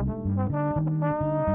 うん。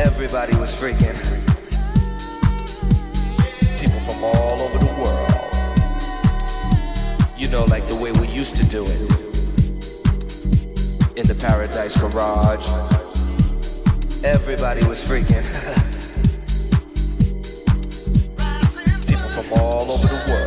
everybody was freaking. People from all over the world. You know, like the way we used to do it. In the Paradise Garage. Everybody was freaking. People from all over the world.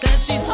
The cold.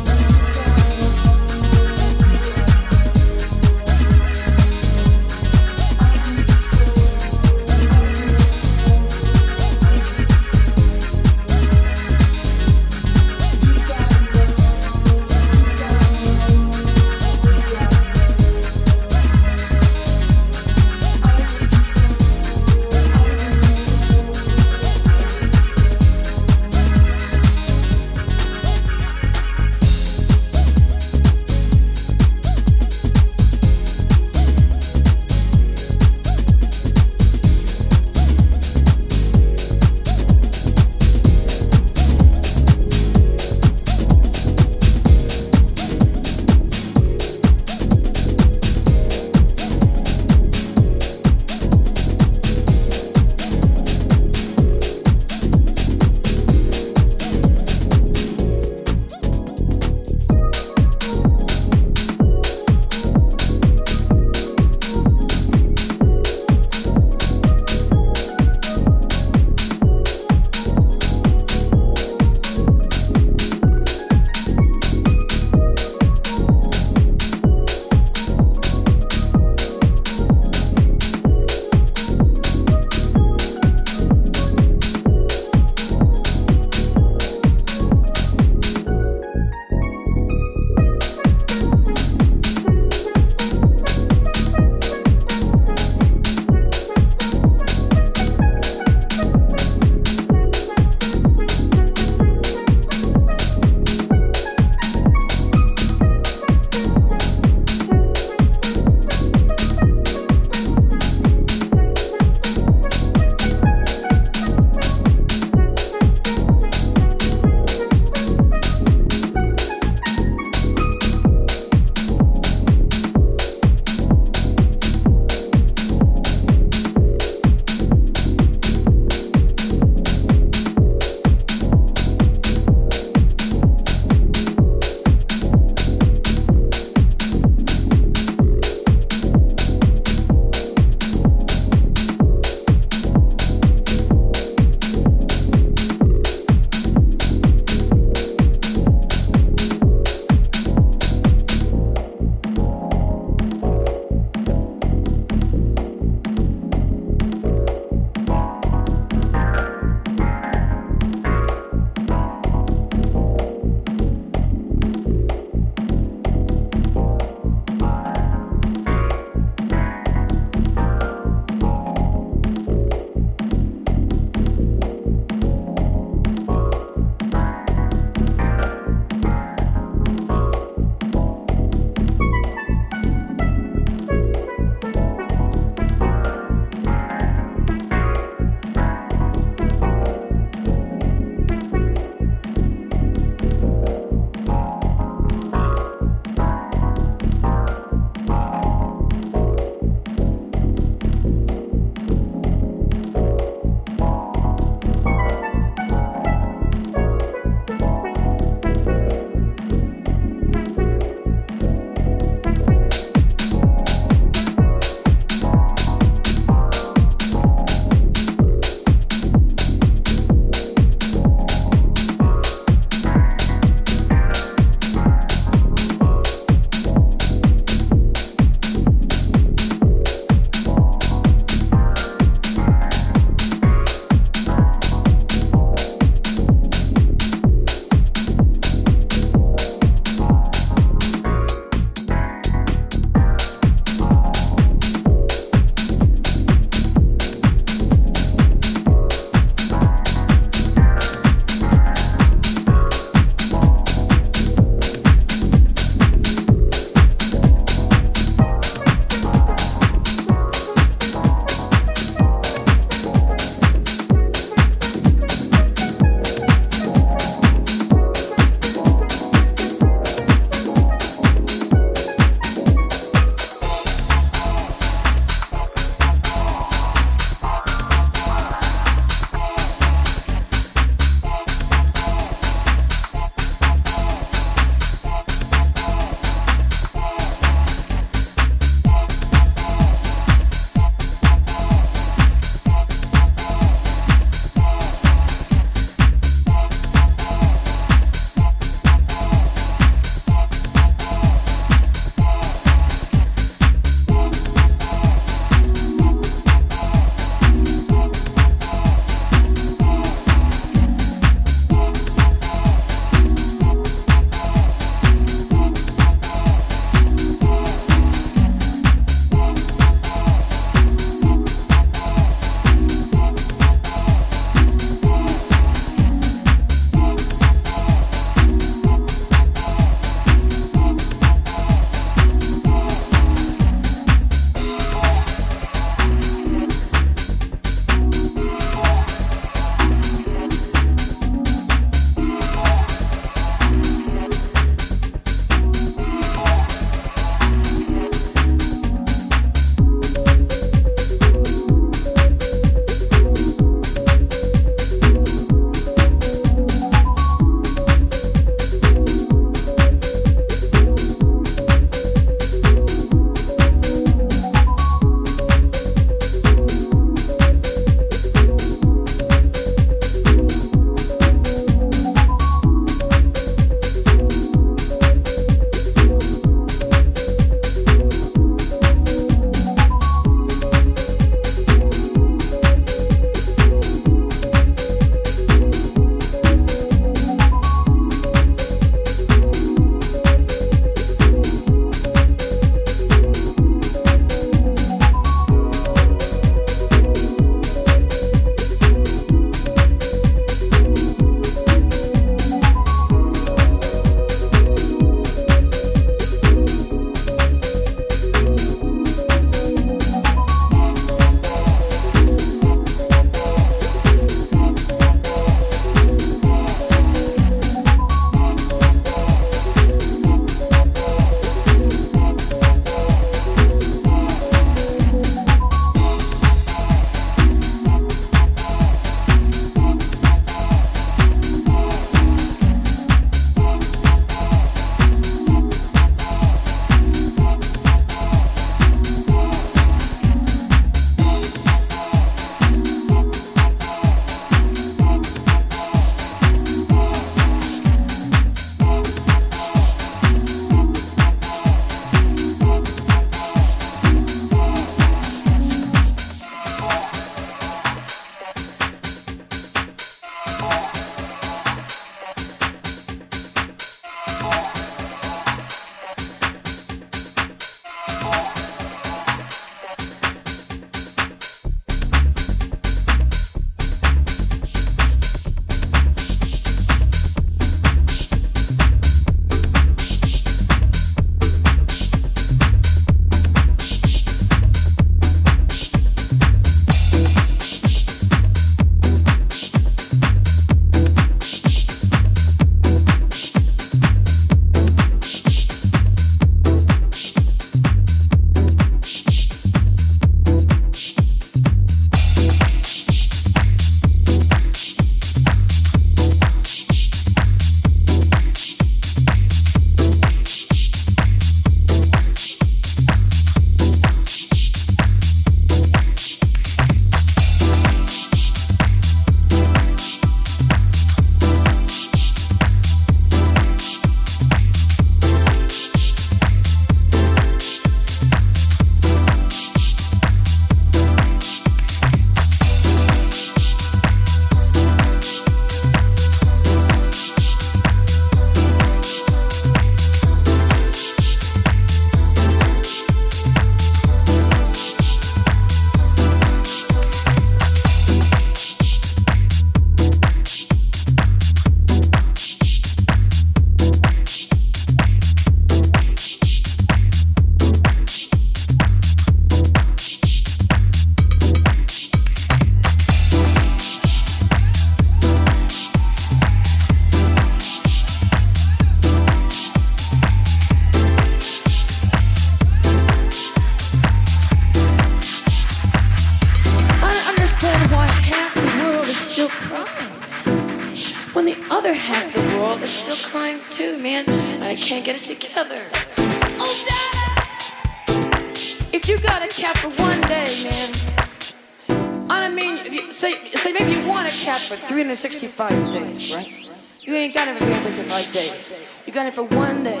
365 days, right? You ain't got it for 365 days. You got it for one day.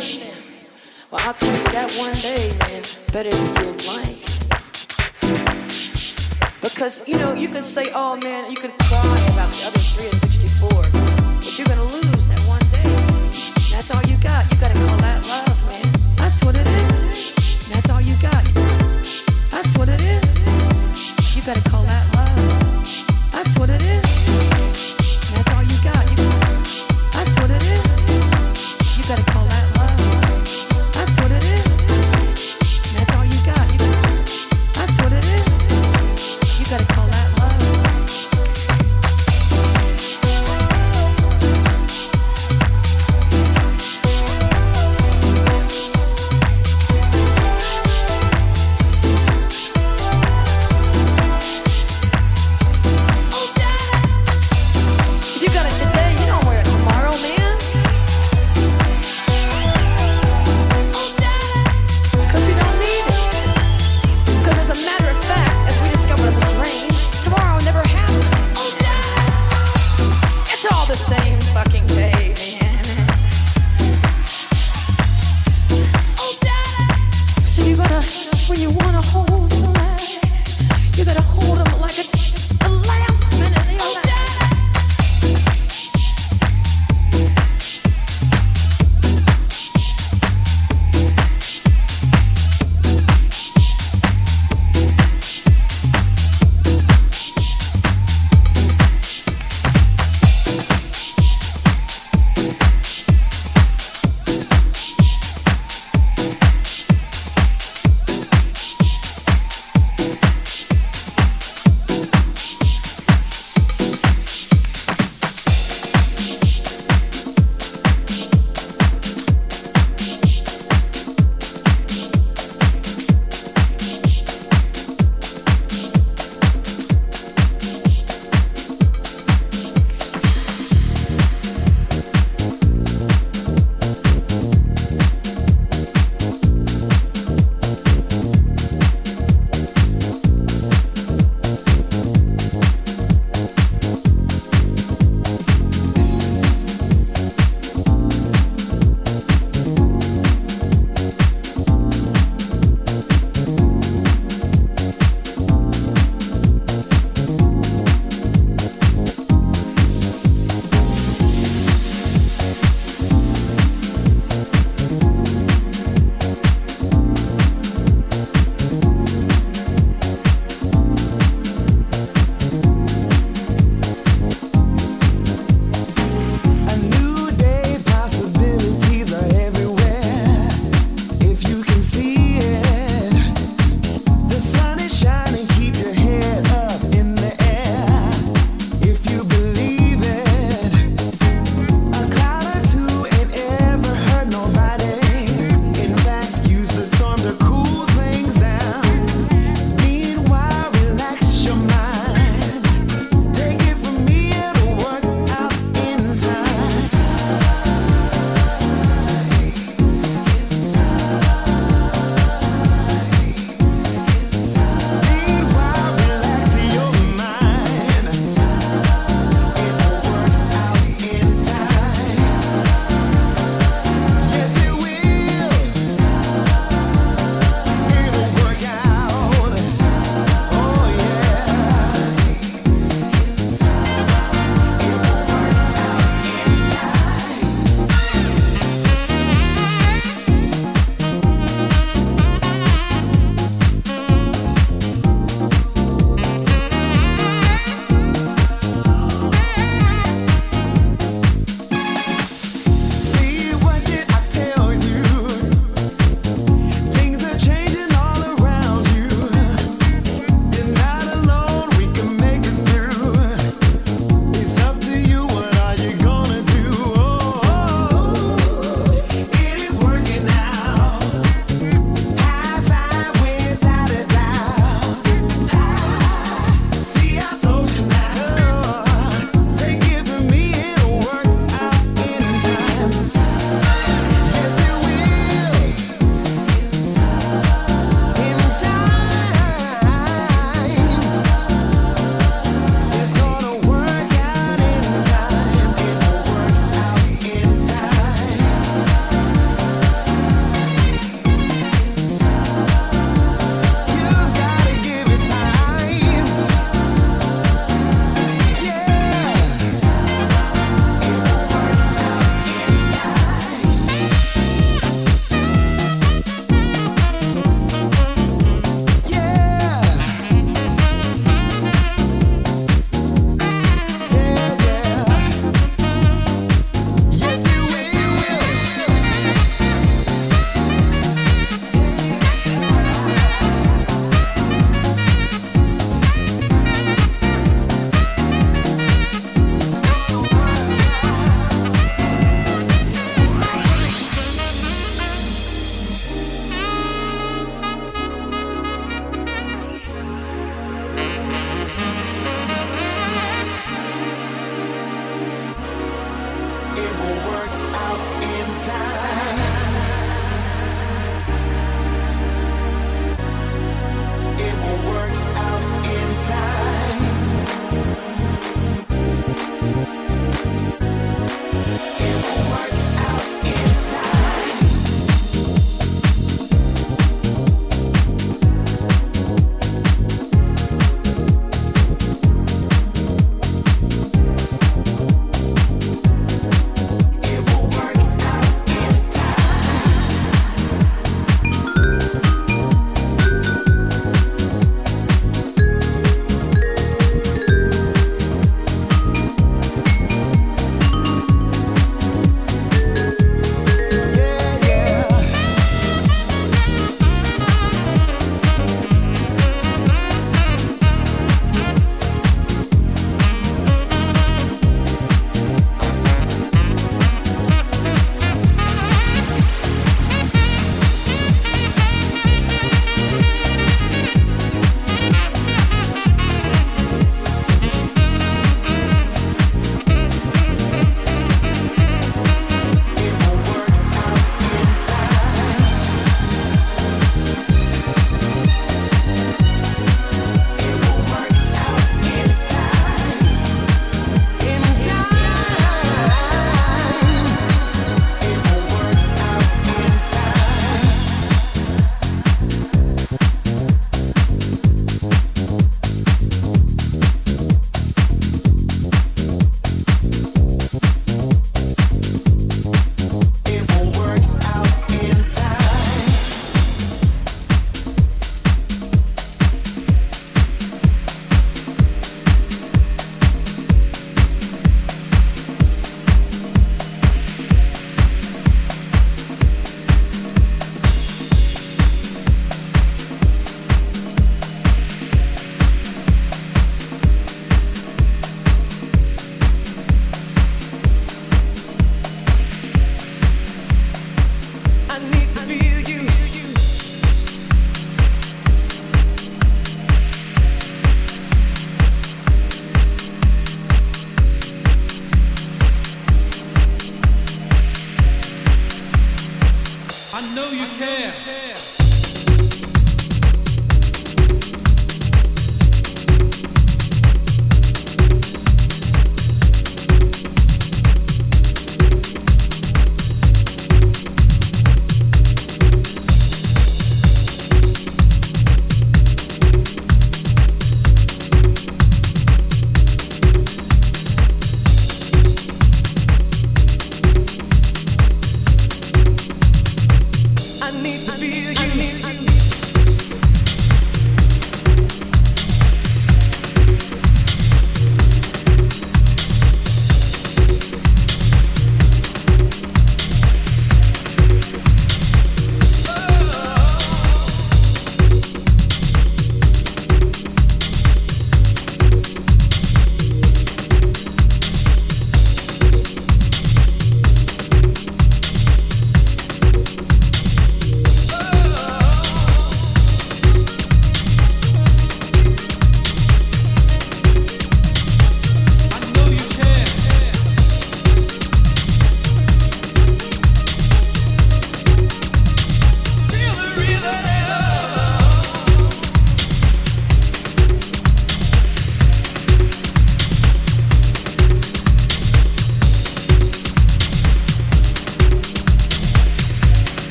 Well, I'll tell you that one day, man, better than your life. Because, you know, you can say, oh, man, you can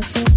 Thank you.